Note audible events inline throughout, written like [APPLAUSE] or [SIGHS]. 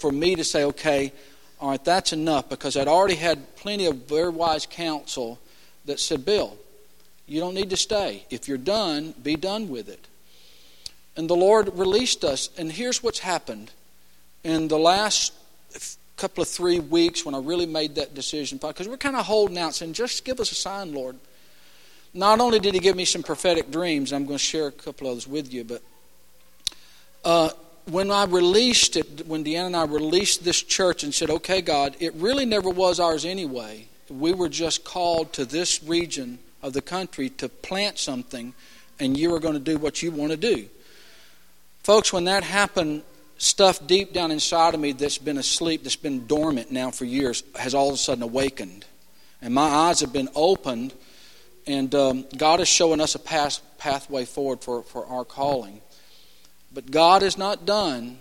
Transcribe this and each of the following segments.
for me to say, okay, all right, that's enough because I'd already had plenty of very wise counsel that said, Bill, you don't need to stay. If you're done, be done with it. And the Lord released us. And here's what's happened. In the last couple of three weeks, when I really made that decision, because we're kind of holding out, saying, just give us a sign, Lord. Not only did He give me some prophetic dreams, I'm going to share a couple of those with you, but uh, when I released it, when Deanna and I released this church and said, okay, God, it really never was ours anyway. We were just called to this region of the country to plant something, and you are going to do what you want to do. Folks, when that happened, stuff deep down inside of me that's been asleep, that's been dormant now for years, has all of a sudden awakened. And my eyes have been opened, and um, God is showing us a path, pathway forward for, for our calling. But God is not done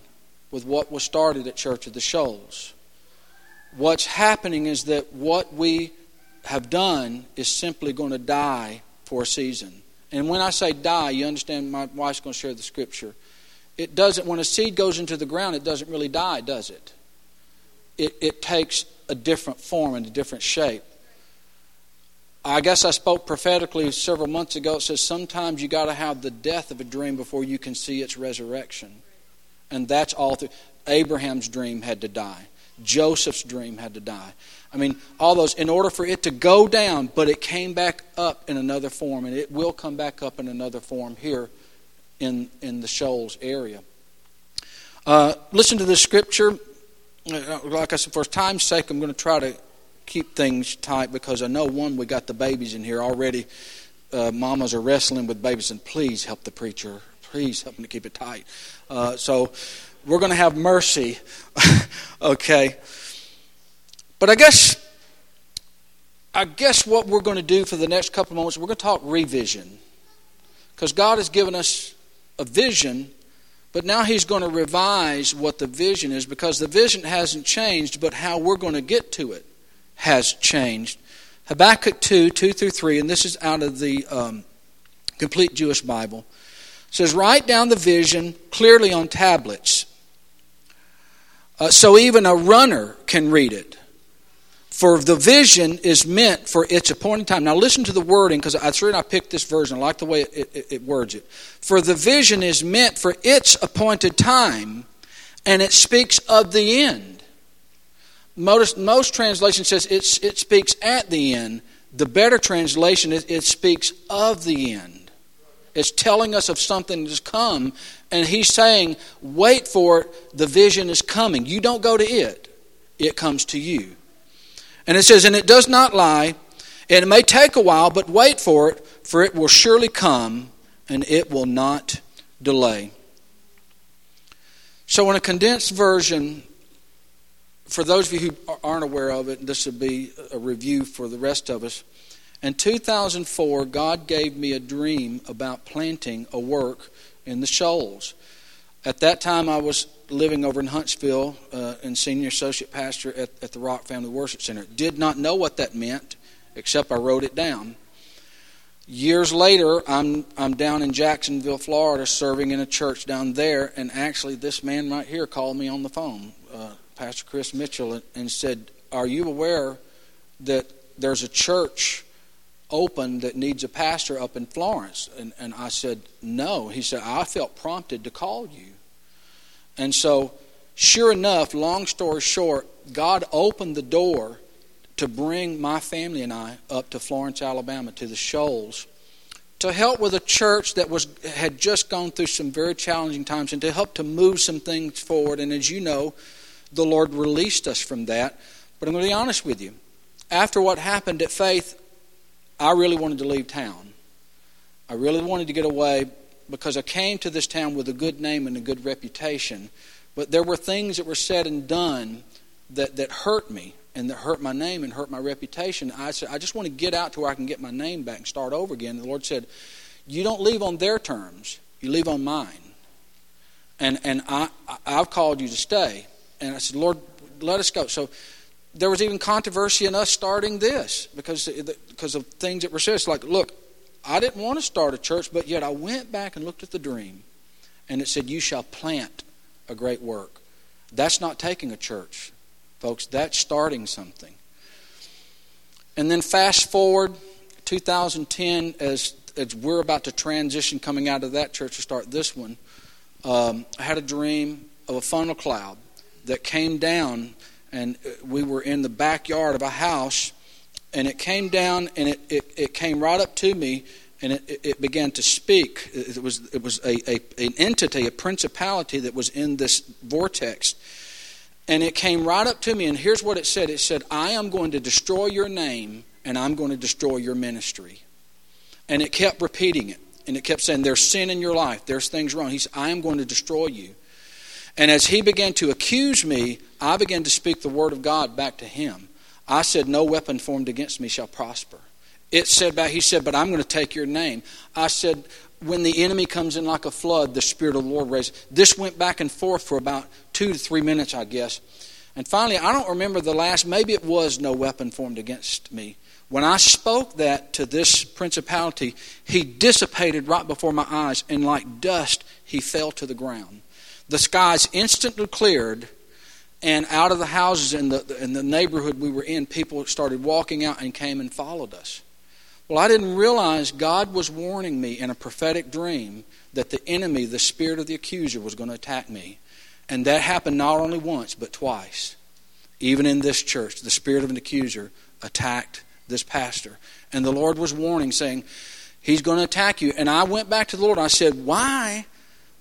with what was started at Church of the Shoals. What's happening is that what we have done is simply going to die for a season. And when I say die, you understand my wife's going to share the scripture. It doesn't, when a seed goes into the ground, it doesn't really die, does it? It, it takes a different form and a different shape. I guess I spoke prophetically several months ago. It says sometimes you got to have the death of a dream before you can see its resurrection. And that's all through. Abraham's dream had to die. Joseph's dream had to die. I mean, all those, in order for it to go down, but it came back up in another form, and it will come back up in another form here in, in the Shoals area. Uh, listen to this scripture. Uh, like I said, for time's sake, I'm going to try to keep things tight because I know, one, we got the babies in here already. Uh, mamas are wrestling with babies, and please help the preacher. Please help me to keep it tight. Uh, so we're going to have mercy, [LAUGHS] okay? But I guess, I guess what we're going to do for the next couple of moments, we're going to talk revision, because God has given us a vision, but now He's going to revise what the vision is, because the vision hasn't changed, but how we're going to get to it has changed. Habakkuk 2 2 through 3, and this is out of the um, Complete Jewish Bible, says, Write down the vision clearly on tablets, uh, so even a runner can read it. For the vision is meant for its appointed time. Now listen to the wording because that's reason I picked this version. I like the way it, it, it words it. For the vision is meant for its appointed time, and it speaks of the end. Most, most translation says it, it speaks at the end. The better translation is it speaks of the end. It's telling us of something that's come, and he's saying, wait for it, the vision is coming. You don't go to it, it comes to you. And it says, and it does not lie, and it may take a while, but wait for it, for it will surely come, and it will not delay. So, in a condensed version, for those of you who aren't aware of it, this would be a review for the rest of us. In 2004, God gave me a dream about planting a work in the Shoals. At that time, I was living over in Huntsville uh, and senior associate pastor at, at the Rock Family Worship Center. Did not know what that meant, except I wrote it down. Years later, I'm, I'm down in Jacksonville, Florida, serving in a church down there, and actually, this man right here called me on the phone. Uh, Pastor Chris Mitchell and said, Are you aware that there's a church open that needs a pastor up in Florence? And, and I said, No. He said, I felt prompted to call you. And so, sure enough, long story short, God opened the door to bring my family and I up to Florence, Alabama, to the Shoals to help with a church that was had just gone through some very challenging times and to help to move some things forward and as you know the Lord released us from that. But I'm going to be honest with you. After what happened at Faith, I really wanted to leave town. I really wanted to get away because I came to this town with a good name and a good reputation. But there were things that were said and done that, that hurt me and that hurt my name and hurt my reputation. I said, I just want to get out to where I can get my name back and start over again. And the Lord said, You don't leave on their terms, you leave on mine. And, and I, I've called you to stay. And I said, Lord, let us go. So there was even controversy in us starting this because, because of things that were said. It's like, look, I didn't want to start a church, but yet I went back and looked at the dream. And it said, You shall plant a great work. That's not taking a church, folks. That's starting something. And then fast forward 2010, as, as we're about to transition coming out of that church to start this one, um, I had a dream of a funnel cloud that came down, and we were in the backyard of a house, and it came down and it, it, it came right up to me and it, it began to speak. It was, it was a, a, an entity, a principality that was in this vortex. And it came right up to me, and here's what it said it said, I am going to destroy your name, and I'm going to destroy your ministry. And it kept repeating it. And it kept saying, There's sin in your life, there's things wrong. He said, I am going to destroy you. And as he began to accuse me, I began to speak the word of God back to him. I said, No weapon formed against me shall prosper. It said back, he said, But I'm going to take your name. I said, When the enemy comes in like a flood, the Spirit of the Lord raises. This went back and forth for about two to three minutes, I guess. And finally, I don't remember the last, maybe it was no weapon formed against me. When I spoke that to this principality, he dissipated right before my eyes, and like dust, he fell to the ground. The skies instantly cleared, and out of the houses in the, in the neighborhood we were in, people started walking out and came and followed us. Well, I didn't realize God was warning me in a prophetic dream that the enemy, the spirit of the accuser, was going to attack me. And that happened not only once, but twice. Even in this church, the spirit of an accuser attacked this pastor. And the Lord was warning, saying, He's going to attack you. And I went back to the Lord. I said, Why?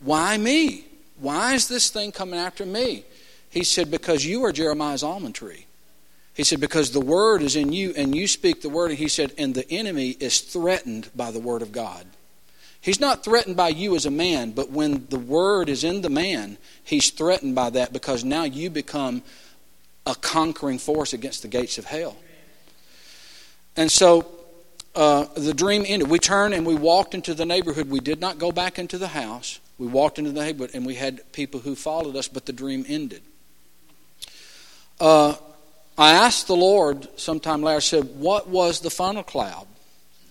Why me? Why is this thing coming after me? He said, Because you are Jeremiah's almond tree. He said, Because the word is in you and you speak the word. And he said, And the enemy is threatened by the word of God. He's not threatened by you as a man, but when the word is in the man, he's threatened by that because now you become a conquering force against the gates of hell. And so uh, the dream ended. We turned and we walked into the neighborhood. We did not go back into the house. We walked into the neighborhood and we had people who followed us, but the dream ended. Uh, I asked the Lord sometime later, I said, What was the funnel cloud?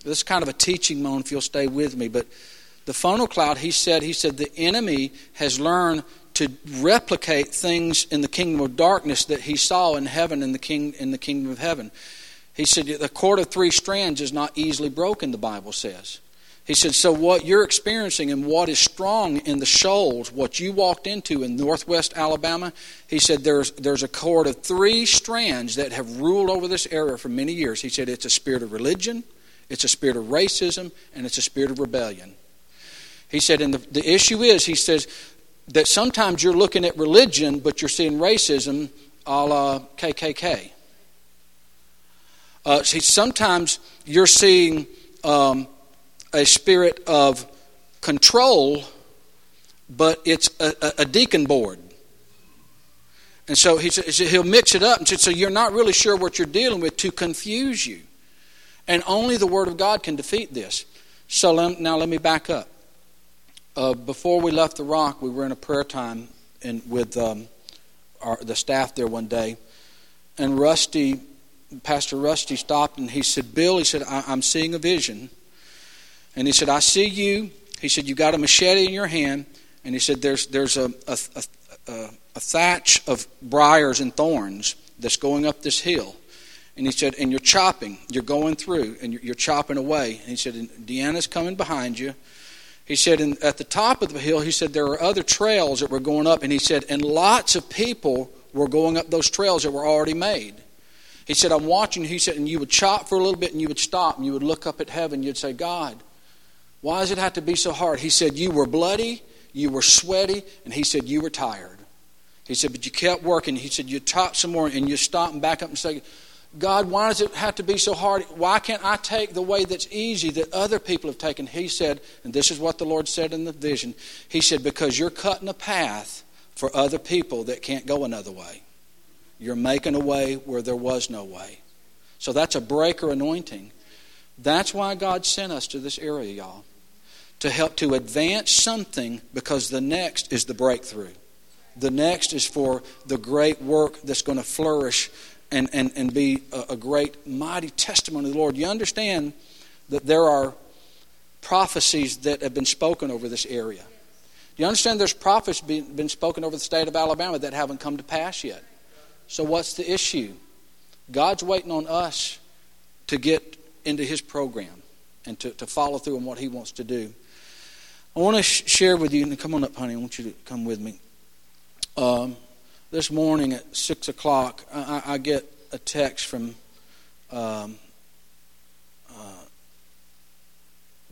This is kind of a teaching moment if you'll stay with me. But the funnel cloud, he said, he said, the enemy has learned to replicate things in the kingdom of darkness that he saw in heaven in the king in the kingdom of heaven. He said the cord of three strands is not easily broken, the Bible says. He said, So, what you're experiencing and what is strong in the shoals, what you walked into in northwest Alabama, he said, there's, there's a cord of three strands that have ruled over this area for many years. He said, It's a spirit of religion, it's a spirit of racism, and it's a spirit of rebellion. He said, And the, the issue is, he says, that sometimes you're looking at religion, but you're seeing racism a la KKK. Uh, see, sometimes you're seeing. Um, a spirit of control, but it's a, a deacon board. And so he, he'll mix it up and so you're not really sure what you're dealing with to confuse you. And only the Word of God can defeat this. So now let me back up. Uh, before we left the rock, we were in a prayer time in, with um, our, the staff there one day. And Rusty, Pastor Rusty, stopped and he said, Bill, he said, I'm seeing a vision. And he said, I see you. He said, You got a machete in your hand. And he said, There's, there's a, a, a, a thatch of briars and thorns that's going up this hill. And he said, And you're chopping. You're going through and you're, you're chopping away. And he said, And Deanna's coming behind you. He said, and at the top of the hill, he said, there are other trails that were going up. And he said, and lots of people were going up those trails that were already made. He said, I'm watching. He said, and you would chop for a little bit and you would stop and you would look up at heaven. You'd say, God, why does it have to be so hard? He said, You were bloody, you were sweaty, and he said, You were tired. He said, But you kept working. He said, You taught some more, and you stop and back up and say, God, why does it have to be so hard? Why can't I take the way that's easy that other people have taken? He said, and this is what the Lord said in the vision He said, Because you're cutting a path for other people that can't go another way. You're making a way where there was no way. So that's a breaker anointing. That's why God sent us to this area, y'all to help to advance something because the next is the breakthrough. The next is for the great work that's going to flourish and, and, and be a, a great, mighty testimony of the Lord. You understand that there are prophecies that have been spoken over this area. you understand there's prophets been, been spoken over the state of Alabama that haven't come to pass yet? So, what's the issue? God's waiting on us to get into His program and to, to follow through on what He wants to do. I want to sh- share with you, and come on up, honey, I want you to come with me. Um, this morning at 6 o'clock, I, I get a text from um, uh,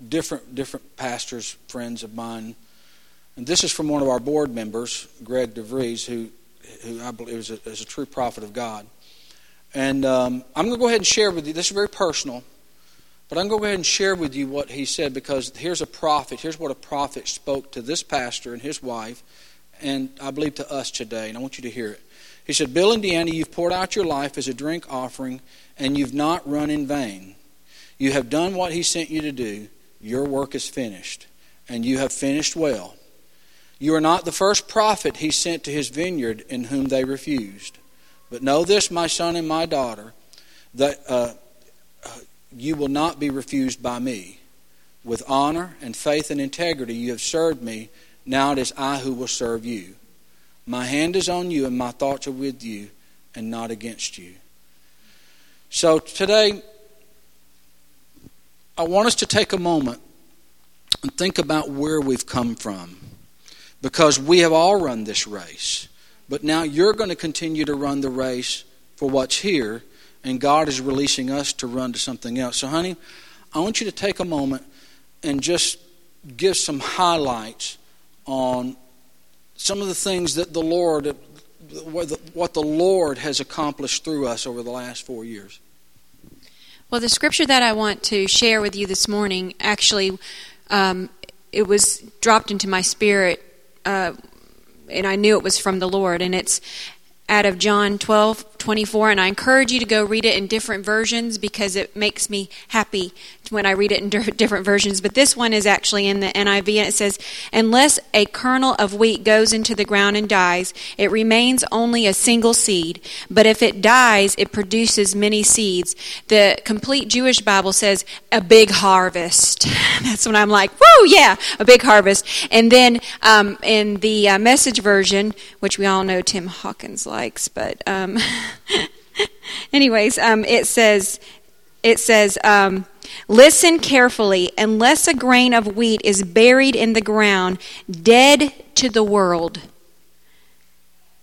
different, different pastors, friends of mine. And this is from one of our board members, Greg DeVries, who, who I believe is a, is a true prophet of God. And um, I'm going to go ahead and share with you, this is very personal, but I'm going to go ahead and share with you what he said because here's a prophet, here's what a prophet spoke to this pastor and his wife, and I believe to us today, and I want you to hear it. He said, Bill and Deanna, you've poured out your life as a drink offering, and you've not run in vain. You have done what he sent you to do. Your work is finished, and you have finished well. You are not the first prophet he sent to his vineyard in whom they refused. But know this, my son and my daughter, that uh, you will not be refused by me. With honor and faith and integrity you have served me. Now it is I who will serve you. My hand is on you, and my thoughts are with you, and not against you. So today, I want us to take a moment and think about where we've come from. Because we have all run this race. But now you're going to continue to run the race for what's here, and God is releasing us to run to something else. So, honey, I want you to take a moment and just give some highlights on some of the things that the Lord, what the Lord has accomplished through us over the last four years. Well, the scripture that I want to share with you this morning actually, um, it was dropped into my spirit. Uh, and I knew it was from the Lord. And it's out of John 12, 24. And I encourage you to go read it in different versions because it makes me happy when I read it in [LAUGHS] different versions. But this one is actually in the NIV and it says, Unless a kernel of wheat goes into the ground and dies, it remains only a single seed. But if it dies, it produces many seeds. The complete Jewish Bible says, A big harvest. [LAUGHS] That's when I'm like, Woo, yeah, a big harvest. And then um, in the uh, message version, which we all know Tim Hawkins likes, but um, [LAUGHS] [LAUGHS] anyways, um, it says, it says, um, listen carefully. Unless a grain of wheat is buried in the ground, dead to the world,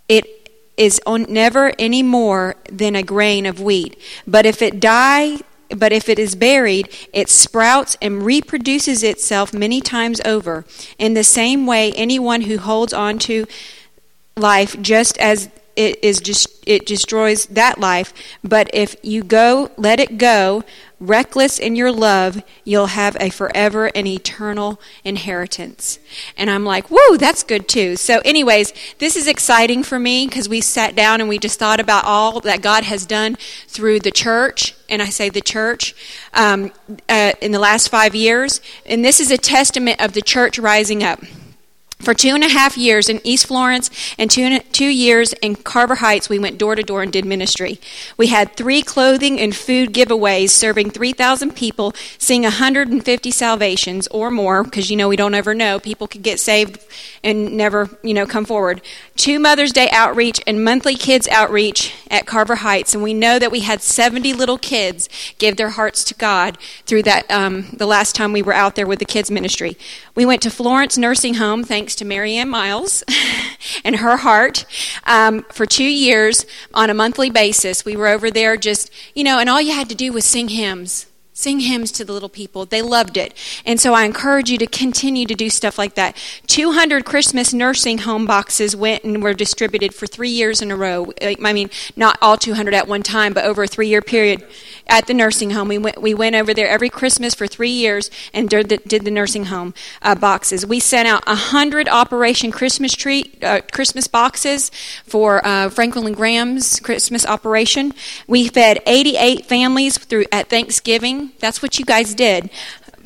it is on, never any more than a grain of wheat. But if it die, but if it is buried, it sprouts and reproduces itself many times over. In the same way, anyone who holds on to life just as it is just it destroys that life. But if you go let it go reckless in your love you'll have a forever and eternal inheritance. And i'm like whoa that's good too. So anyways this is exciting for me because we sat down and we just thought about all that god has done through the church. And i say the church um, uh, in the last five years. And this is a testament of the church rising up for two and a half years in East Florence and two, two years in Carver Heights, we went door to door and did ministry. We had three clothing and food giveaways serving 3,000 people, seeing 150 salvations or more, because you know we don't ever know. People could get saved and never, you know, come forward. Two Mother's Day outreach and monthly kids outreach at Carver Heights, and we know that we had 70 little kids give their hearts to God through that um, the last time we were out there with the kids ministry. We went to Florence Nursing Home, thanks to Marianne Miles [LAUGHS] and her heart, um, for two years on a monthly basis. We were over there just, you know, and all you had to do was sing hymns. Sing hymns to the little people. They loved it. And so I encourage you to continue to do stuff like that. 200 Christmas nursing home boxes went and were distributed for three years in a row. I mean, not all 200 at one time, but over a three year period at the nursing home. We went, we went over there every Christmas for three years and did the, did the nursing home uh, boxes. We sent out 100 Operation Christmas tree, uh, Christmas boxes for uh, Franklin Graham's Christmas operation. We fed 88 families through at Thanksgiving that's what you guys did.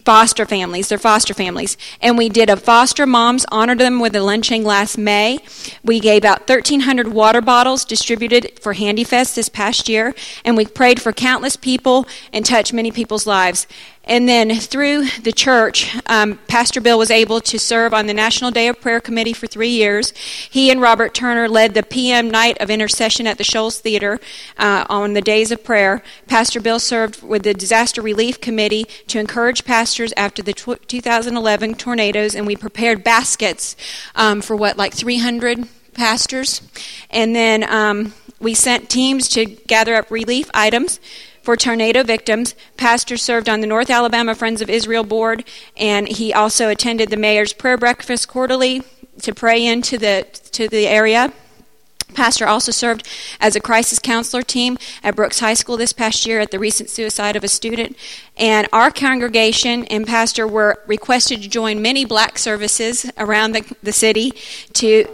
Foster families, they're foster families. And we did a foster moms, honored them with a lynching last May. We gave out 1,300 water bottles distributed for Handy Fest this past year. And we prayed for countless people and touched many people's lives. And then through the church, um, Pastor Bill was able to serve on the National Day of Prayer Committee for three years. He and Robert Turner led the PM Night of Intercession at the Shoals Theater uh, on the days of prayer. Pastor Bill served with the Disaster Relief Committee to encourage pastors after the 2011 tornadoes, and we prepared baskets um, for what, like 300 pastors. And then um, we sent teams to gather up relief items for tornado victims. Pastor served on the North Alabama Friends of Israel board, and he also attended the mayor's prayer breakfast quarterly to pray into the to the area. Pastor also served as a crisis counselor team at Brooks High School this past year at the recent suicide of a student. And our congregation and pastor were requested to join many black services around the, the city to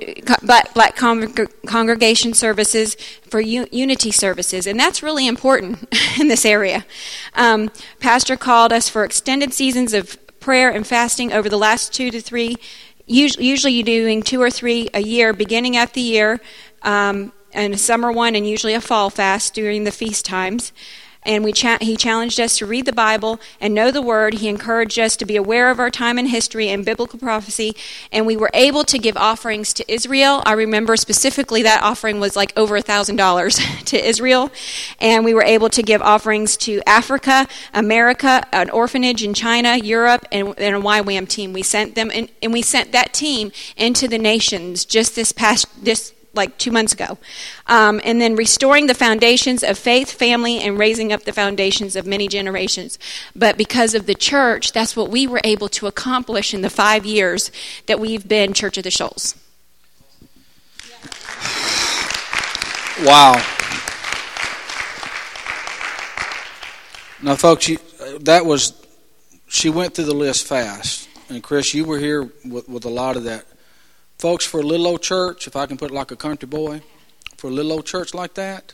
black, black congregation services for unity services. And that's really important [LAUGHS] in this area. Um, pastor called us for extended seasons of prayer and fasting over the last two to three usually doing two or three a year beginning at the year um, and a summer one, and usually a fall fast during the feast times. And we cha- he challenged us to read the Bible and know the Word. He encouraged us to be aware of our time in history and biblical prophecy. And we were able to give offerings to Israel. I remember specifically that offering was like over a $1,000 [LAUGHS] to Israel. And we were able to give offerings to Africa, America, an orphanage in China, Europe, and, and a YWAM team. We sent them, in, and we sent that team into the nations just this past, this like two months ago. Um, and then restoring the foundations of faith, family, and raising up the foundations of many generations. But because of the church, that's what we were able to accomplish in the five years that we've been Church of the Shoals. [SIGHS] Wow. Now, folks, you, that was, she went through the list fast. And Chris, you were here with, with a lot of that. Folks, for a little old church, if I can put it like a country boy, for a little old church like that,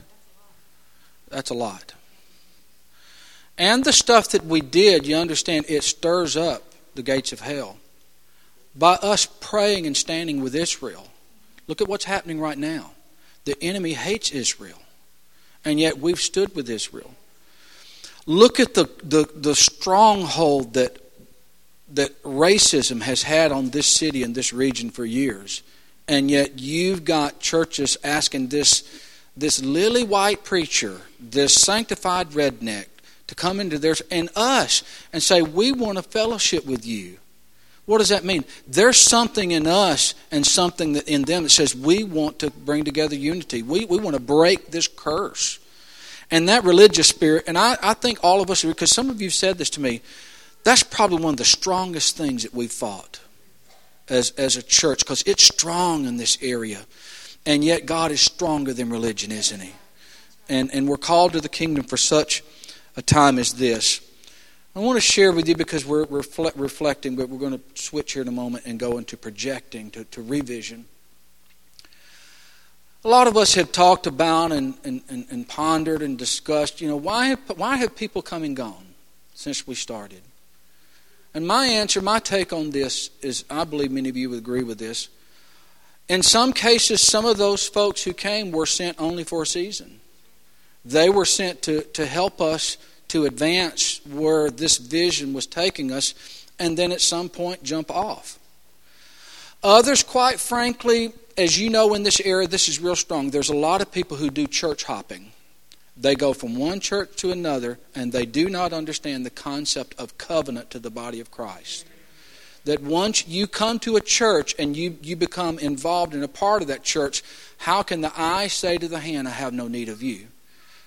that's a lot. And the stuff that we did, you understand, it stirs up the gates of hell. By us praying and standing with Israel, look at what's happening right now. The enemy hates Israel, and yet we've stood with Israel. Look at the, the, the stronghold that that racism has had on this city and this region for years. And yet you've got churches asking this, this lily white preacher, this sanctified redneck, to come into theirs and us and say, We want a fellowship with you. What does that mean? There's something in us and something that in them that says we want to bring together unity. We, we want to break this curse. And that religious spirit, and I, I think all of us, because some of you said this to me, that's probably one of the strongest things that we've fought as, as a church because it's strong in this area. And yet, God is stronger than religion, isn't He? And, and we're called to the kingdom for such a time as this. I want to share with you because we're reflect, reflecting, but we're going to switch here in a moment and go into projecting, to, to revision. A lot of us have talked about and, and, and, and pondered and discussed, you know, why have, why have people come and gone since we started? And my answer, my take on this is I believe many of you would agree with this. In some cases, some of those folks who came were sent only for a season. They were sent to, to help us to advance where this vision was taking us, and then at some point jump off. Others, quite frankly, as you know in this area, this is real strong. There's a lot of people who do church hopping. They go from one church to another, and they do not understand the concept of covenant to the body of Christ. That once you come to a church and you, you become involved in a part of that church, how can the eye say to the hand, I have no need of you?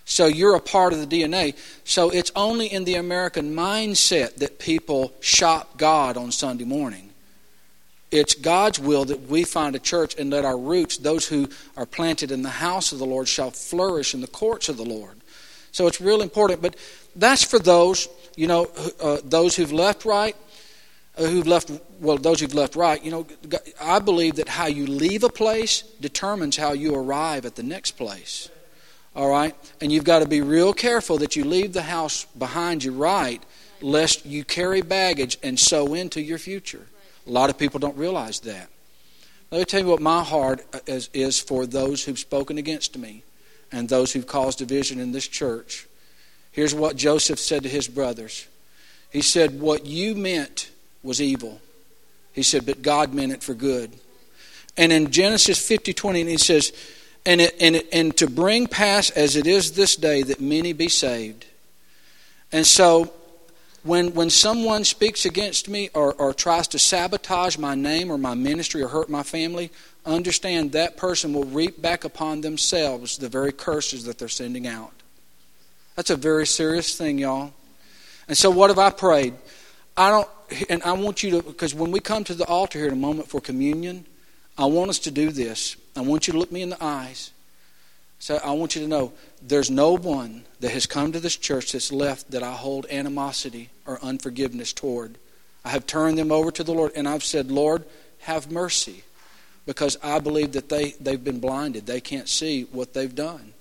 So you're a part of the DNA. So it's only in the American mindset that people shop God on Sunday morning. It's God's will that we find a church and let our roots, those who are planted in the house of the Lord, shall flourish in the courts of the Lord. So it's real important. But that's for those, you know, uh, those who've left right, uh, who've left, well, those who've left right. You know, I believe that how you leave a place determines how you arrive at the next place. All right? And you've got to be real careful that you leave the house behind you right, lest you carry baggage and sow into your future. A lot of people don't realize that. Let me tell you what my heart uh, is, is for those who've spoken against me and those who've caused division in this church. Here's what Joseph said to his brothers He said, What you meant was evil. He said, But God meant it for good. And in Genesis 50 20, he says, and, it, and, it, and to bring pass as it is this day that many be saved. And so when, when someone speaks against me or, or tries to sabotage my name or my ministry or hurt my family, understand that person will reap back upon themselves the very curses that they're sending out. That's a very serious thing, y'all. And so, what have I prayed? I don't, and I want you to, because when we come to the altar here in a moment for communion, I want us to do this. I want you to look me in the eyes. So I want you to know there's no one that has come to this church that's left that I hold animosity or unforgiveness toward. I have turned them over to the Lord and I've said, Lord, have mercy. Because I believe that they, they've been blinded. They can't see what they've done.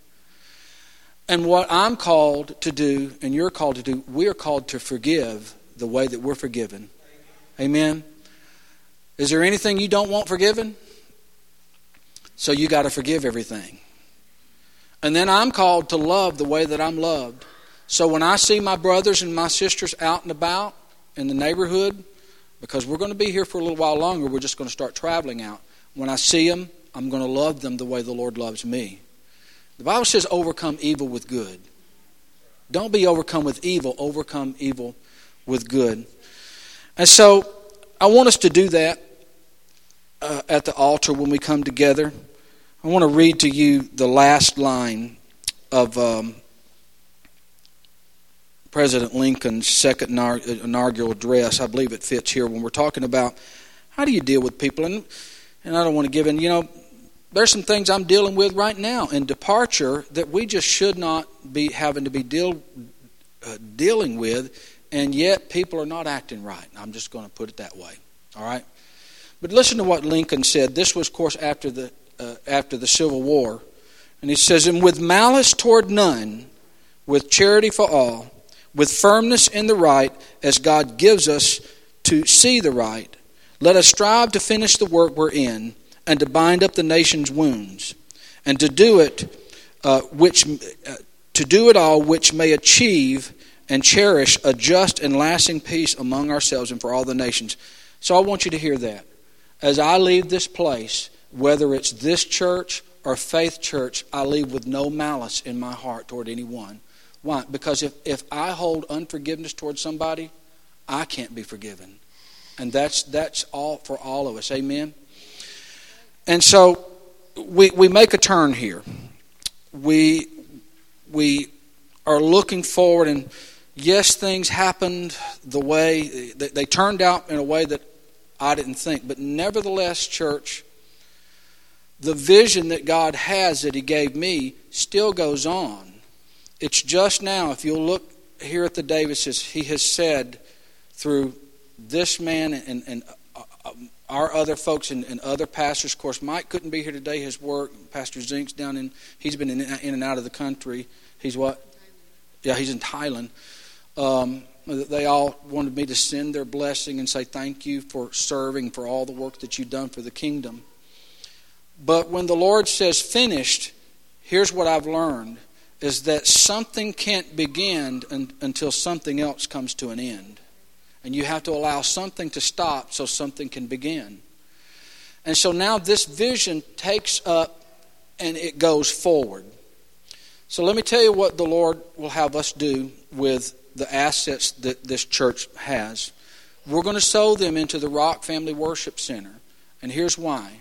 And what I'm called to do, and you're called to do, we're called to forgive the way that we're forgiven. Amen. Is there anything you don't want forgiven? So you got to forgive everything. And then I'm called to love the way that I'm loved. So when I see my brothers and my sisters out and about in the neighborhood, because we're going to be here for a little while longer, we're just going to start traveling out. When I see them, I'm going to love them the way the Lord loves me. The Bible says, overcome evil with good. Don't be overcome with evil, overcome evil with good. And so I want us to do that uh, at the altar when we come together. I want to read to you the last line of um, President Lincoln's second inaugural address. I believe it fits here when we're talking about how do you deal with people. And, and I don't want to give in, you know, there's some things I'm dealing with right now in departure that we just should not be having to be deal, uh, dealing with, and yet people are not acting right. I'm just going to put it that way. All right? But listen to what Lincoln said. This was, of course, after the, uh, after the Civil War. And he says, And with malice toward none, with charity for all, with firmness in the right, as God gives us to see the right, let us strive to finish the work we're in and to bind up the nation's wounds, and to do it, uh, which uh, to do it all, which may achieve and cherish a just and lasting peace among ourselves and for all the nations. So I want you to hear that as I leave this place, whether it's this church or Faith Church, I leave with no malice in my heart toward anyone. Why? Because if, if I hold unforgiveness toward somebody, I can't be forgiven. And that's, that's all for all of us. Amen? And so we, we make a turn here. We, we are looking forward, and yes, things happened the way they, they turned out in a way that I didn't think. But nevertheless, church, the vision that God has that He gave me still goes on. It's just now, if you'll look here at the Davises, He has said through this man and, and uh, uh, our other folks and, and, other pastors. Of course, Mike couldn't be here today. His work, Pastor Zink's down in, he's been in, in and out of the country. He's what? Yeah, he's in Thailand. Um, they all wanted me to send their blessing and say thank you for serving, for all the work that you've done for the kingdom. But when the Lord says finished, here's what I've learned is that something can't begin until something else comes to an end. And you have to allow something to stop so something can begin. And so now this vision takes up and it goes forward. So let me tell you what the Lord will have us do with the assets that this church has. We're going to sow them into the Rock Family Worship Center. And here's why.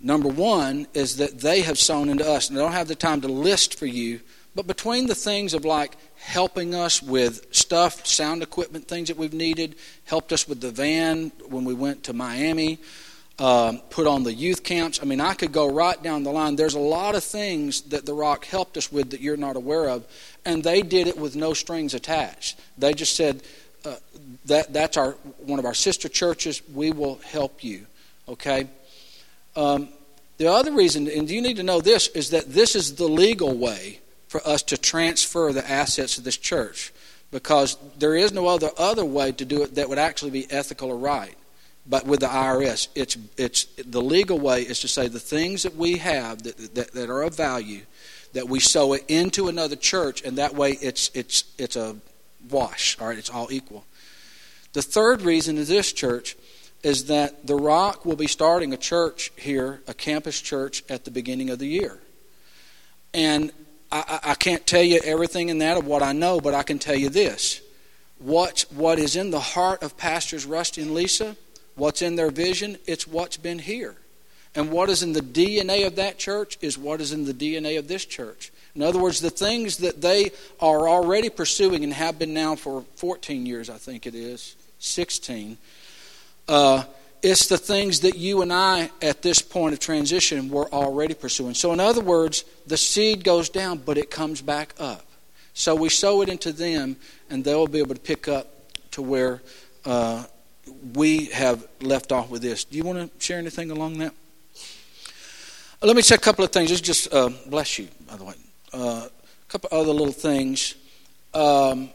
Number one is that they have sown into us. And I don't have the time to list for you, but between the things of like helping us with stuff, sound equipment, things that we've needed, helped us with the van when we went to Miami, um, put on the youth camps. I mean, I could go right down the line. There's a lot of things that The Rock helped us with that you're not aware of, and they did it with no strings attached. They just said, uh, that, that's our, one of our sister churches. We will help you. Okay? Um, the other reason, and you need to know this, is that this is the legal way for us to transfer the assets of this church because there is no other, other way to do it that would actually be ethical or right but with the IRS, it's it's the legal way is to say the things that we have that, that, that are of value, that we sow it into another church, and that way it's it's it's a wash. All right, it's all equal. The third reason is this church is that the Rock will be starting a church here, a campus church, at the beginning of the year. And I, I can't tell you everything in that of what I know, but I can tell you this. What, what is in the heart of Pastors Rusty and Lisa, what's in their vision, it's what's been here. And what is in the DNA of that church is what is in the DNA of this church. In other words, the things that they are already pursuing and have been now for 14 years, I think it is, 16, uh, it's the things that you and I, at this point of transition, were already pursuing. So, in other words, the seed goes down, but it comes back up. So we sow it into them, and they'll be able to pick up to where uh, we have left off with this. Do you want to share anything along that? Let me say a couple of things. Just, just uh, bless you, by the way. Uh, a couple other little things. Um,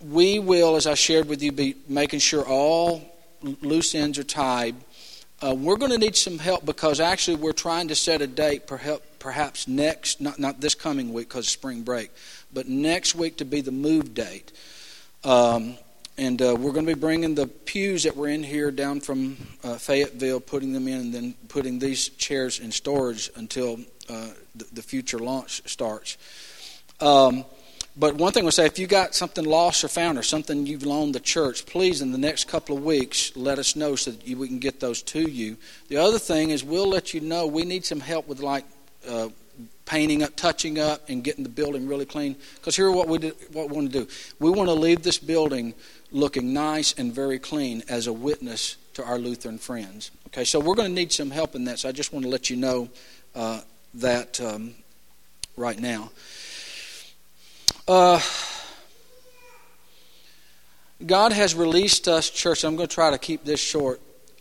we will, as I shared with you, be making sure all loose ends are tied. Uh, we're going to need some help because actually we're trying to set a date, perhaps next, not, not this coming week because of spring break, but next week to be the move date. Um, and uh, we're going to be bringing the pews that were in here down from uh, Fayetteville, putting them in, and then putting these chairs in storage until uh, the, the, future launch starts. Um, but one thing would say, if you got something lost or found or something you've loaned the church, please in the next couple of weeks let us know so that we can get those to you. The other thing is we'll let you know we need some help with like uh, painting up, touching up, and getting the building really clean. Because here, what we what we want to do, we want to leave this building looking nice and very clean as a witness to our Lutheran friends. Okay, so we're going to need some help in that. So I just want to let you know uh, that um, right now. Uh, God has released us, church. I'm going to try to keep this short.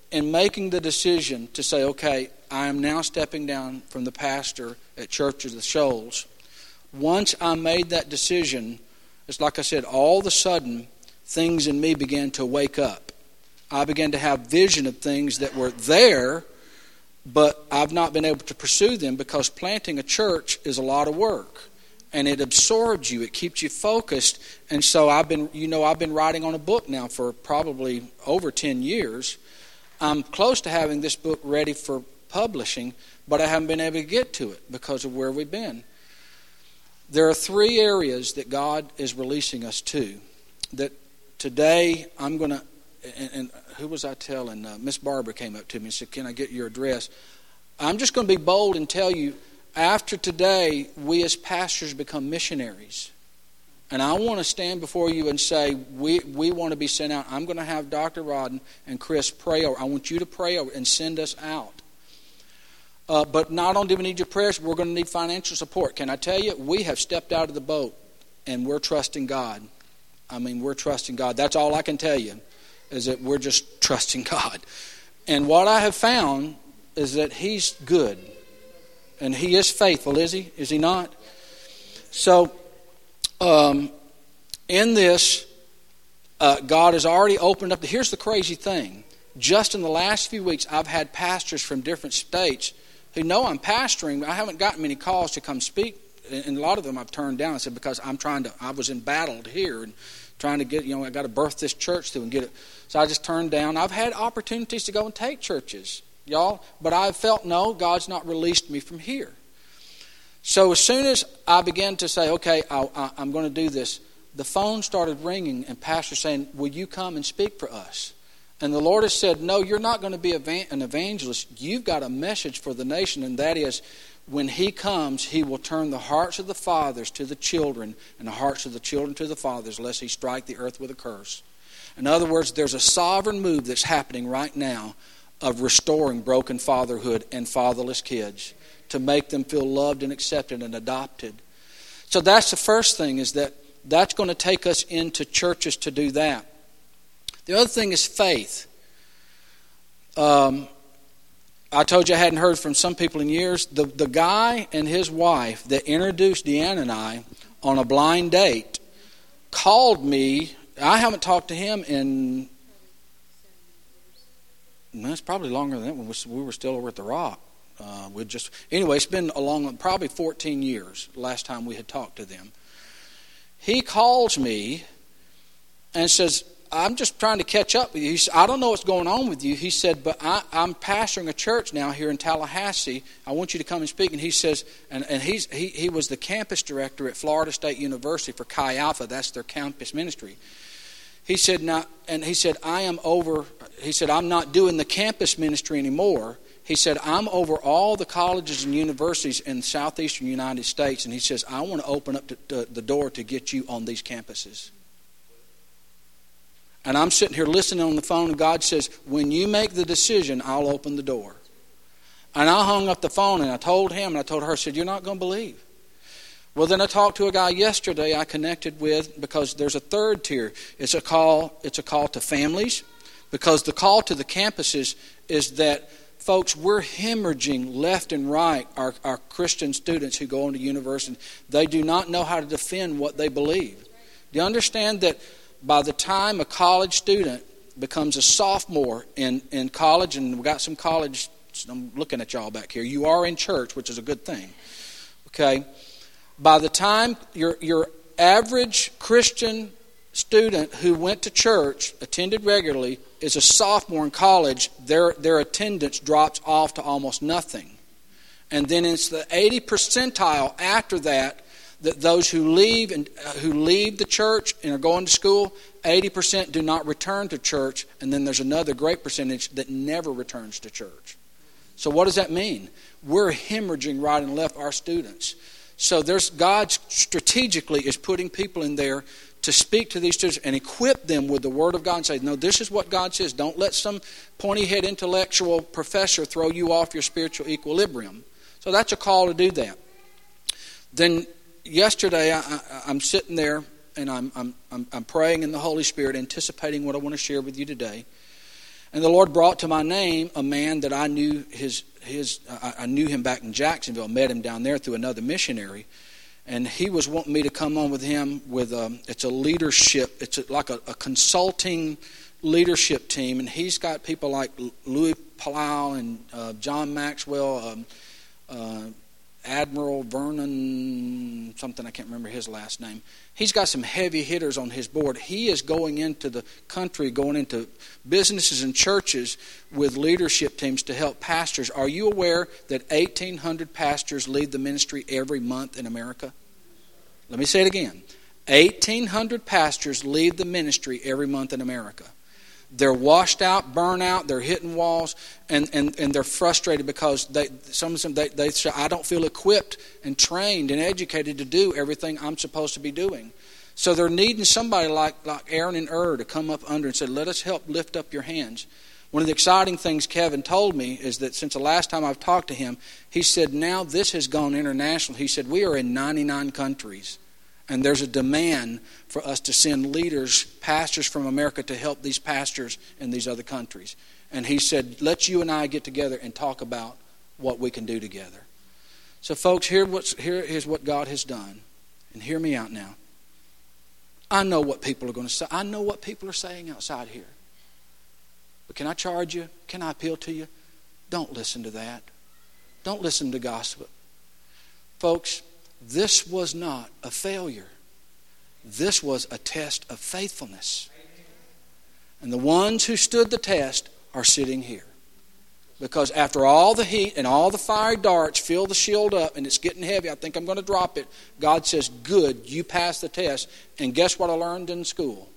In making the decision to say, okay, I am now stepping down from the pastor at Church of the Shoals. Once I made that decision, it's like I said, all of a sudden, things in me began to wake up. I began to have vision of things that were there, but I've not been able to pursue them because planting a church is a lot of work and it absorbs you. It keeps you focused. And so I've been, you know, I've been writing on a book now for probably over 10 years. I'm close to having this book ready for publishing, but I haven't been able to get to it because of where we've been. There are three areas that God is releasing us to. That today I'm going to, and, and, who was I telling? Uh, Miss Barbara came up to me and said, Can I get your address? I'm just going to be bold and tell you after today, we as pastors become missionaries. And I want to stand before you and say, we, we want to be sent out. I'm going to have Dr. Rodden and Chris pray over. I want you to pray over and send us out. Uh, but not only do we need your prayers, we're going to need financial support. Can I tell you, we have stepped out of the boat and we're trusting God. I mean, we're trusting God. That's all I can tell you, is that we're just trusting [LAUGHS] God. And what I have found is that He's good. And he is faithful, is he? Is he not? So, um, in this, uh, God has already opened up. Here's the crazy thing. Just in the last few weeks, I've had pastors from different states who know I'm pastoring. I haven't gotten many calls to come speak, and a lot of them I've turned down. I said because I'm trying to. I was embattled here and trying to get. You know, I got to birth this church through and get it. So I just turned down. I've had opportunities to go and take churches y'all. But I felt, no, God's not released me from here. So as soon as I began to say, okay, I, am going to do this, the phone started ringing and pastor saying, will you come and speak for us? And the Lord has said, no, you're not going to be an evangelist. You've got a message for the nation, and that is when he comes, he will turn the hearts of the fathers to the children and the hearts of the children to the fathers, lest he strike the earth with a curse. In other words, there's a sovereign move that's happening right now of restoring broken fatherhood and fatherless kids to make them feel loved and accepted and adopted. So that's the first thing is that that's going to take us into churches to do that. The other thing is faith. Um, I told you I hadn't heard from some people in years. The, the guy and his wife that introduced Deanna and I on a blind date called me. I haven't talked to him in it's probably longer than that when we were still over at the Rock. Uh, we just anyway. It's been a long, probably 14 years. Last time we had talked to them, he calls me and says, I'm just trying to catch up with you. Said, I don't know what's going on with you. He said, but I, am pastoring a church now here in Tallahassee. I want you to come and speak. And he says, and, and he's, he, he was the campus director at Florida State University for Chi Alpha. That's their campus ministry. He said, now, and he said, I am over, he said, I'm not doing the campus ministry anymore. He said, I'm over all the colleges and universities in the southeastern United States. And he says, I want to open up the door to get you on these campuses. And I'm sitting here listening on the phone, and God says, When you make the decision, I'll open the door. And I hung up the phone and I told him and I told her, I said, You're not going to believe. Well, then I talked to a guy yesterday I connected with because there's a third tier. It's a call, it's a call to families because the call to the campuses is that folks, we're hemorrhaging left and right our, our Christian students who go into university. They do not know how to defend what they believe. Do you understand that by the time a college student becomes a sophomore in, in college, and we've got some college, I'm looking at y'all back here, you are in church, which is a good thing. Okay? By the time your, your average Christian student who went to church, attended regularly, is a sophomore in college, their, their attendance drops off to almost nothing. And then it's the 80 percentile after that that those who leave and uh, who leave the church and are going to school, 80% do not return to church, and then there's another great percentage that never returns to church. So what does that mean? We're hemorrhaging right and left our students. So there's God strategically is putting people in there to speak to these students and equip them with the Word of God and say, No, this is what God says. Don't let some pointy head intellectual professor throw you off your spiritual equilibrium. So that's a call to do that. Then yesterday, I, am sitting there and I'm, I'm, I'm, praying in the Holy Spirit, anticipating what I want to share with you today. And the Lord brought to my name a man that I knew his his I knew him back in Jacksonville, met him down there through another missionary, and he was wanting me to come on with him with a, um, it's a leadership, it's a, like a, a consulting leadership team, and he's got people like Luis Palau and uh, John Maxwell. Um, uh, Admiral Vernon, something I can't remember his last name. He's got some heavy hitters on his board. He is going into the country, going into businesses and churches with leadership teams to help pastors. Are you aware that 1,800 pastors lead the ministry every month in America? Let me say it again 1,800 pastors lead the ministry every month in America. They're washed out, burnt out, they're hitting walls, and, and, and they're frustrated because they, some of them they, they say, I don't feel equipped and trained and educated to do everything I'm supposed to be doing. So they're needing somebody like, like Aaron and Hur to come up under and say, Let us help lift up your hands. One of the exciting things Kevin told me is that since the last time I've talked to him, he said, Now this has gone international. He said, We are in 99 countries. And there's a demand for us to send leaders, pastors from America, to help these pastors in these other countries. And he said, Let you and I get together and talk about what we can do together. So, folks, here here is what God has done. And hear me out now. I know what people are going to say. I know what people are saying outside here. But can I charge you? Can I appeal to you? Don't listen to that. Don't listen to gossip. Folks, this was not a failure. This was a test of faithfulness. And the ones who stood the test are sitting here. Because after all the heat and all the fiery darts fill the shield up and it's getting heavy, I think I'm going to drop it. God says, Good, you passed the test. And guess what I learned in school?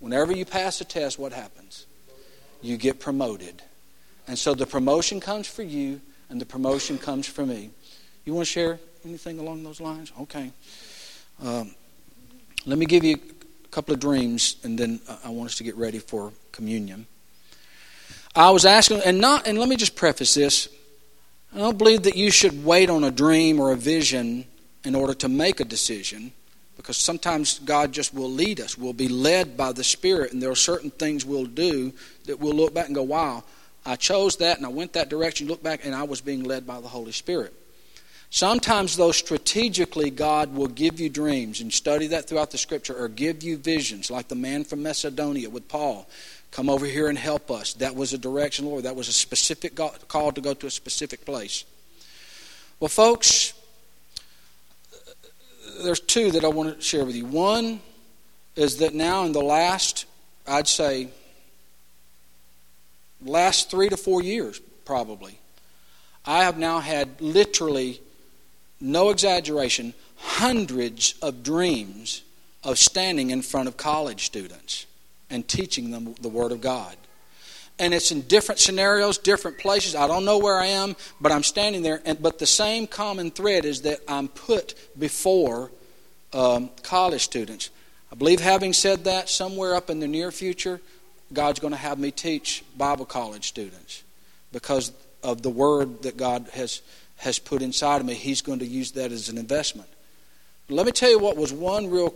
Whenever you pass a test, what happens? You get promoted. And so the promotion comes for you and the promotion comes for me. You want to share Anything along those lines? Okay. Um, let me give you a couple of dreams, and then I want us to get ready for communion. I was asking, and not, and let me just preface this. I don't believe that you should wait on a dream or a vision in order to make a decision, because sometimes God just will lead us. We'll be led by the Spirit, and there are certain things we'll do that we'll look back and go, "Wow, I chose that, and I went that direction." Look back, and I was being led by the Holy Spirit. Sometimes, though, strategically, God will give you dreams, and study that throughout the scripture, or give you visions, like the man from Macedonia with Paul. Come over here and help us. That was a direction, Lord. That was a specific call to go to a specific place. Well, folks, there's two that I want to share with you. One is that now, in the last I'd say, last three to four years, probably, I have now had literally, no exaggeration, hundreds of dreams of standing in front of college students and teaching them the Word of God. And it's in different scenarios, different places. I don't know where I am, but I'm standing there. And, but the same common thread is that I'm put before um, college students. I believe, having said that, somewhere up in the near future, God's going to have me teach Bible college students because of the word that God has, has put inside of me. He's going to use that as an investment. Let me tell you what was one real,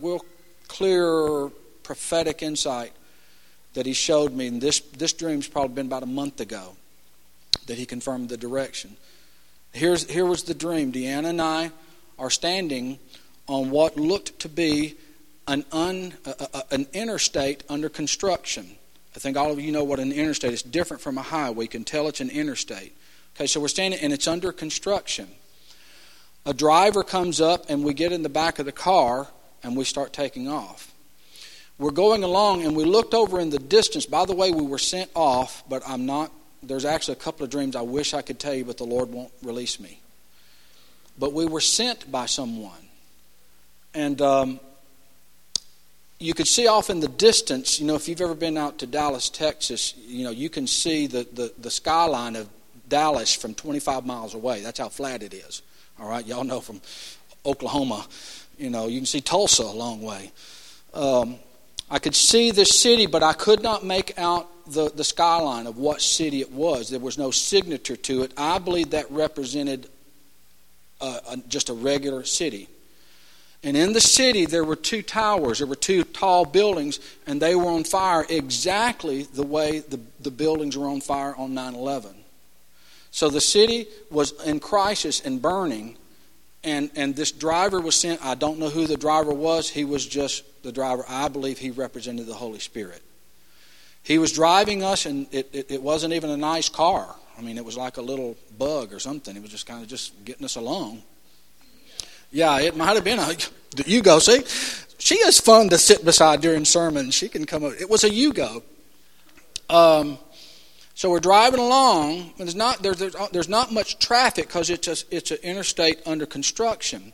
real clear prophetic insight that He showed me. And this, this dream's probably been about a month ago that He confirmed the direction. Here's, here was the dream Deanna and I are standing on what looked to be an, un, uh, an interstate under construction. I think all of you know what an interstate is. different from a highway. You can tell it's an interstate. Okay, so we're standing and it's under construction. A driver comes up and we get in the back of the car and we start taking off. We're going along and we looked over in the distance. By the way, we were sent off, but I'm not. There's actually a couple of dreams I wish I could tell you, but the Lord won't release me. But we were sent by someone. And um, you could see off in the distance, you know, if you've ever been out to Dallas, Texas, you know, you can see the, the, the skyline of Dallas from 25 miles away. That's how flat it is. All right, y'all know from Oklahoma, you know, you can see Tulsa a long way. Um, I could see the city, but I could not make out the, the skyline of what city it was. There was no signature to it. I believe that represented a, just a regular city. And in the city, there were two towers, there were two tall buildings, and they were on fire exactly the way the, the buildings were on fire on 9 11. So the city was in crisis and burning, and, and this driver was sent. I don't know who the driver was. He was just the driver. I believe he represented the Holy Spirit. He was driving us, and it, it, it wasn't even a nice car. I mean, it was like a little bug or something. It was just kind of just getting us along. Yeah, it might have been a Yugo. See, she is fun to sit beside during sermons. She can come. Up. It was a Yugo. Um, so we're driving along. There's not there's there's, there's not much traffic because it's a, it's an interstate under construction.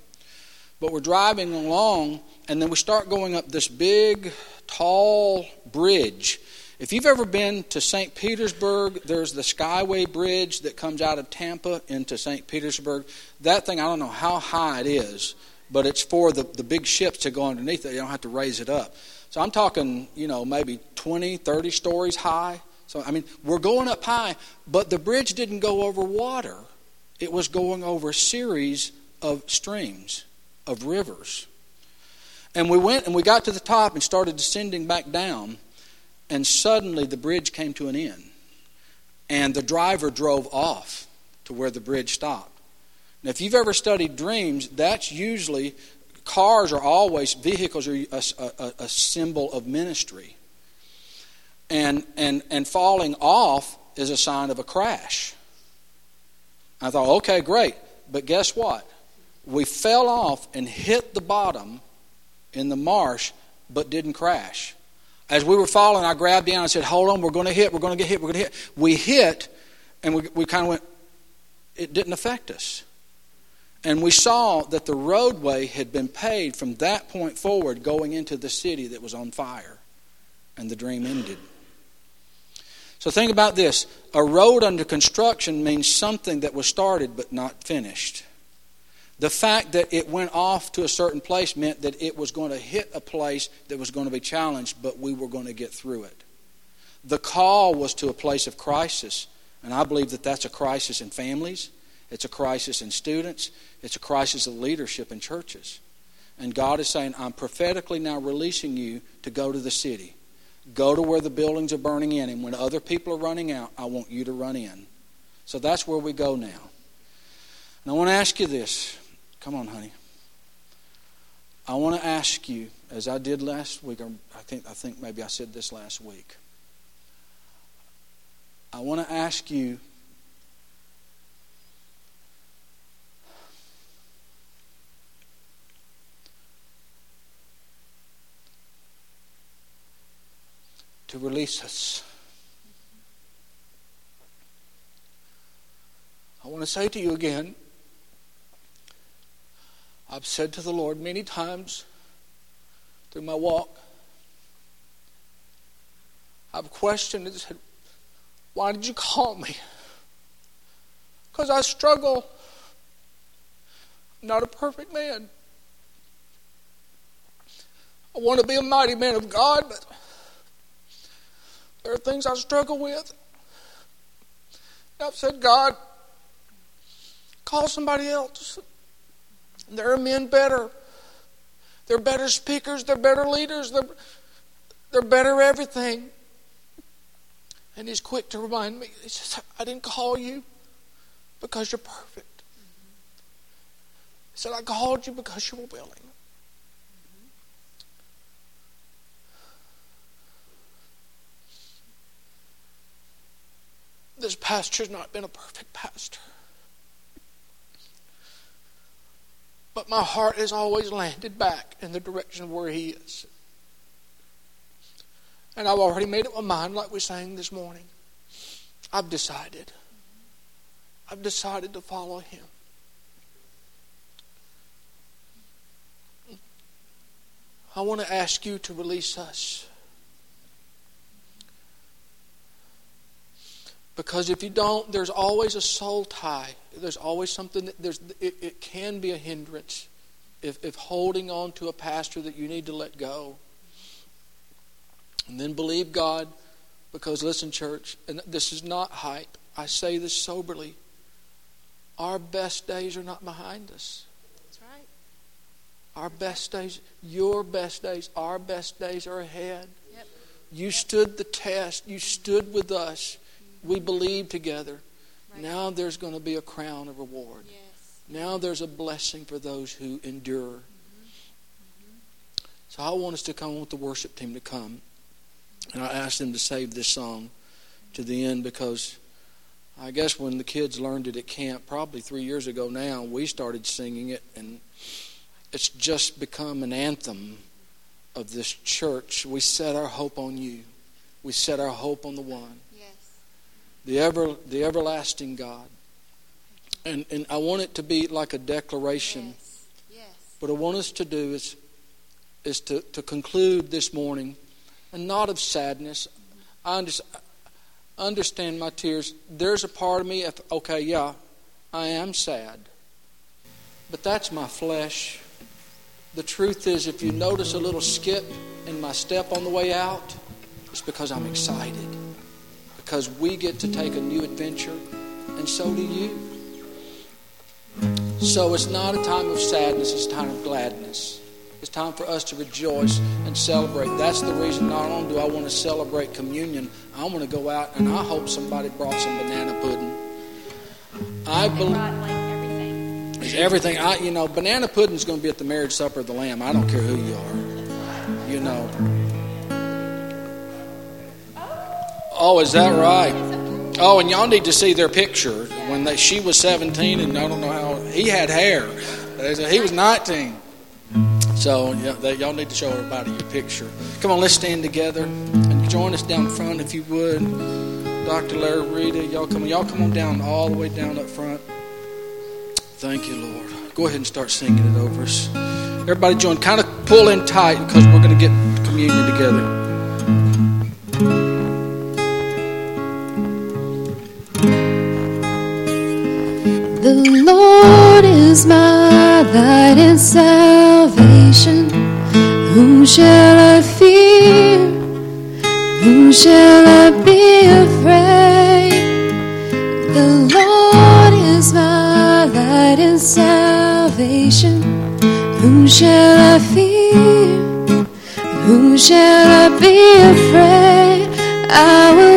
But we're driving along, and then we start going up this big, tall bridge if you've ever been to St. Petersburg, there's the Skyway Bridge that comes out of Tampa into St. Petersburg. That thing, I don't know how high it is, but it's for the, the big ships to go underneath it. You don't have to raise it up. So I'm talking, you know, maybe 20, 30 stories high. So, I mean, we're going up high, but the bridge didn't go over water. It was going over a series of streams, of rivers. And we went and we got to the top and started descending back down. And suddenly the bridge came to an end. And the driver drove off to where the bridge stopped. Now, if you've ever studied dreams, that's usually, cars are always, vehicles are a, a, a symbol of ministry. And, and, and falling off is a sign of a crash. I thought, okay, great. But guess what? We fell off and hit the bottom in the marsh, but didn't crash. As we were falling, I grabbed down and said, Hold on, we're going to hit, we're going to get hit, we're going to hit. We hit, and we, we kind of went, it didn't affect us. And we saw that the roadway had been paved from that point forward going into the city that was on fire. And the dream ended. So think about this a road under construction means something that was started but not finished. The fact that it went off to a certain place meant that it was going to hit a place that was going to be challenged, but we were going to get through it. The call was to a place of crisis, and I believe that that's a crisis in families, it's a crisis in students, it's a crisis of leadership in churches. And God is saying, I'm prophetically now releasing you to go to the city. Go to where the buildings are burning in, and when other people are running out, I want you to run in. So that's where we go now. And I want to ask you this Come on, honey. I want to ask you, as I did last week, or I think, I think maybe I said this last week. I want to ask you to release us. I want to say to you again I've said to the Lord many times through my walk, I've questioned and said, Why did you call me? Because I struggle. I'm not a perfect man. I want to be a mighty man of God, but there are things I struggle with. I've said, God, call somebody else. There are men better. They're better speakers, they're better leaders, they're, they're better everything. And he's quick to remind me. He says, I didn't call you because you're perfect. He said, I called you because you were willing. This pastor's not been a perfect pastor. But my heart has always landed back in the direction of where he is. And I've already made up my mind, like we sang this morning. I've decided. I've decided to follow him. I want to ask you to release us. Because if you don't, there's always a soul tie. There's always something that there's it, it can be a hindrance if, if holding on to a pastor that you need to let go. And then believe God, because listen, church, and this is not hype. I say this soberly. Our best days are not behind us. That's right. Our best days, your best days, our best days are ahead. Yep. You stood the test. You stood with us. We believed together. Right. Now there's going to be a crown of reward. Yes. Now there's a blessing for those who endure. Mm-hmm. Mm-hmm. So I want us to come with the worship team to come. And I asked them to save this song to the end because I guess when the kids learned it at camp, probably three years ago now, we started singing it, and it's just become an anthem of this church. We set our hope on you. We set our hope on the one, Yes. The ever, the everlasting God. And and I want it to be like a declaration. Yes. Yes. What I want us to do is is to, to conclude this morning, and not of sadness. I under, understand my tears. There's a part of me, if, okay, yeah, I am sad. But that's my flesh. The truth is, if you notice a little skip in my step on the way out, it's because I'm excited. Because we get to take a new adventure, and so do you. So it's not a time of sadness, it's a time of gladness. It's time for us to rejoice and celebrate. That's the reason not only do I want to celebrate communion, I want to go out and I hope somebody brought some banana pudding. I believe everything. it's everything. I, you know, banana pudding is going to be at the marriage supper of the Lamb. I don't care who you are. You know. Oh, is that right? Oh, and y'all need to see their picture when they, she was 17 and I don't know how he had hair. He was 19. So yeah, they, y'all need to show everybody your picture. Come on, let's stand together and join us down front if you would. Dr. Larry Rita, y'all come, y'all come on down all the way down up front. Thank you, Lord. Go ahead and start singing it over us. Everybody join. Kind of pull in tight because we're going to get communion together. The Lord is my light and salvation. Whom shall I fear? Whom shall I be afraid? The Lord is my light and salvation. Whom shall I fear? Whom shall I be afraid? I will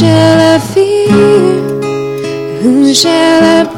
shall I fear? Whom shall I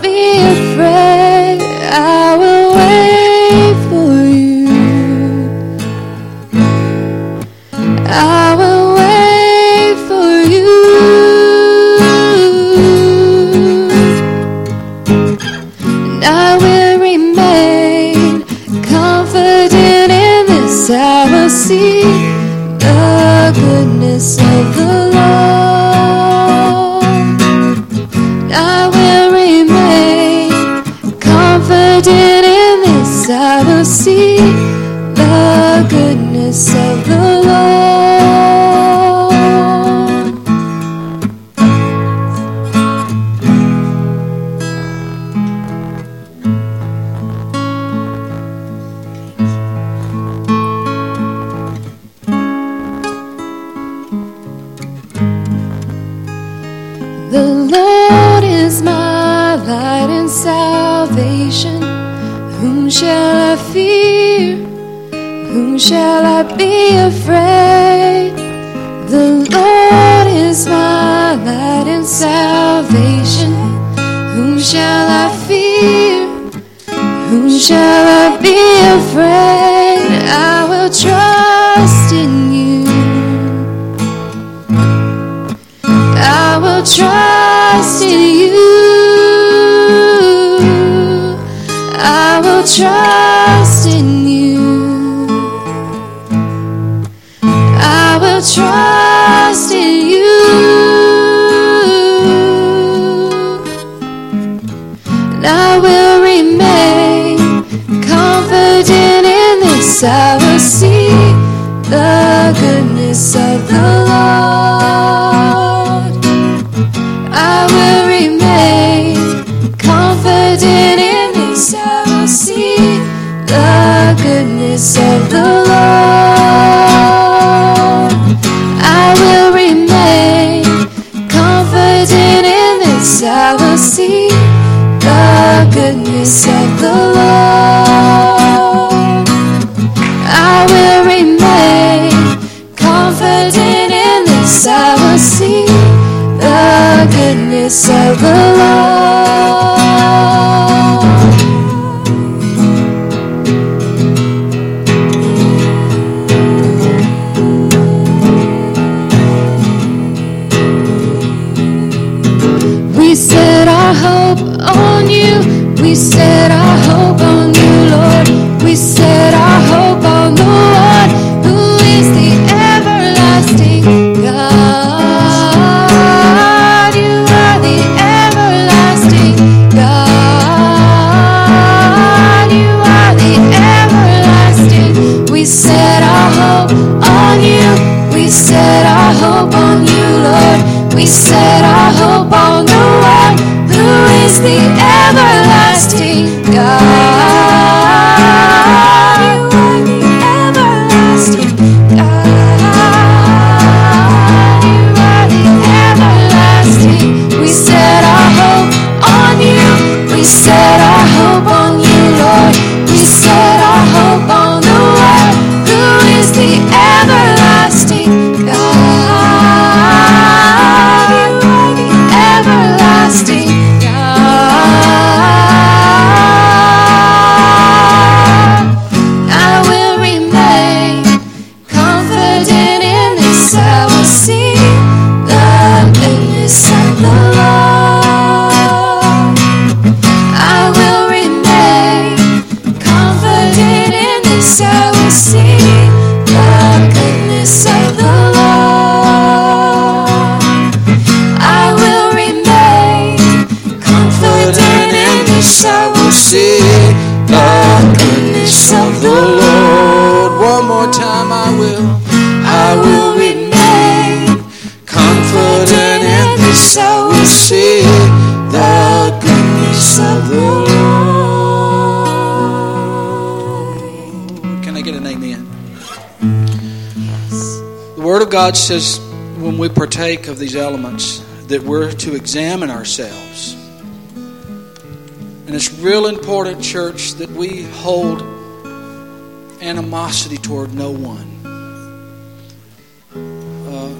say God says when we partake of these elements that we're to examine ourselves. And it's real important, church, that we hold animosity toward no one. Uh,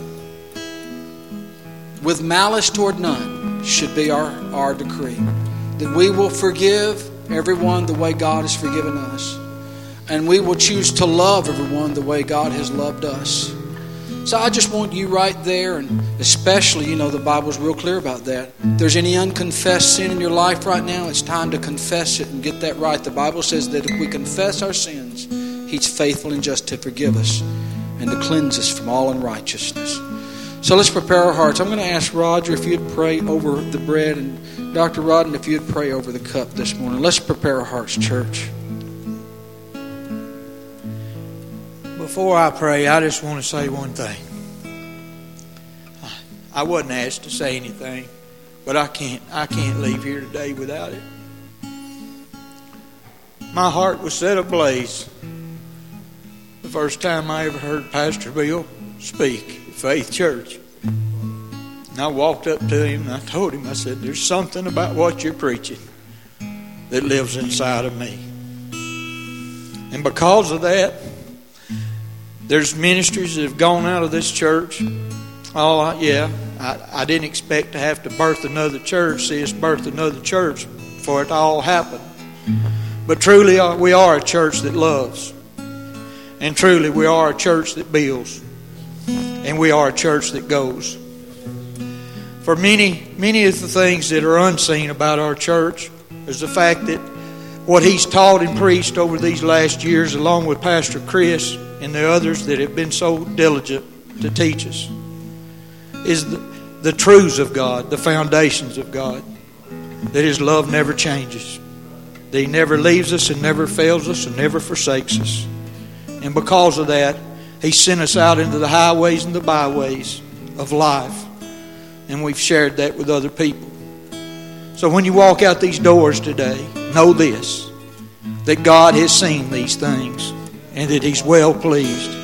with malice toward none should be our, our decree. That we will forgive everyone the way God has forgiven us. And we will choose to love everyone the way God has loved us. So I just want you right there, and especially, you know, the Bible's real clear about that. If there's any unconfessed sin in your life right now, it's time to confess it and get that right. The Bible says that if we confess our sins, He's faithful and just to forgive us and to cleanse us from all unrighteousness. So let's prepare our hearts. I'm going to ask Roger if you'd pray over the bread, and Dr. Rodden if you'd pray over the cup this morning. Let's prepare our hearts, church. Before I pray, I just want to say one thing. I wasn't asked to say anything, but I can't I can't leave here today without it. My heart was set ablaze the first time I ever heard Pastor Bill speak at Faith Church. And I walked up to him and I told him, I said, There's something about what you're preaching that lives inside of me. And because of that, there's ministries that have gone out of this church. Oh, yeah, I, I didn't expect to have to birth another church, see us birth another church for it to all happen. But truly, uh, we are a church that loves. And truly, we are a church that builds. And we are a church that goes. For many, many of the things that are unseen about our church is the fact that what he's taught and preached over these last years, along with Pastor Chris and the others that have been so diligent to teach us, is the, the truths of God, the foundations of God, that his love never changes, that he never leaves us and never fails us and never forsakes us. And because of that, he sent us out into the highways and the byways of life. And we've shared that with other people. So when you walk out these doors today, know this that God has seen these things and that He's well pleased.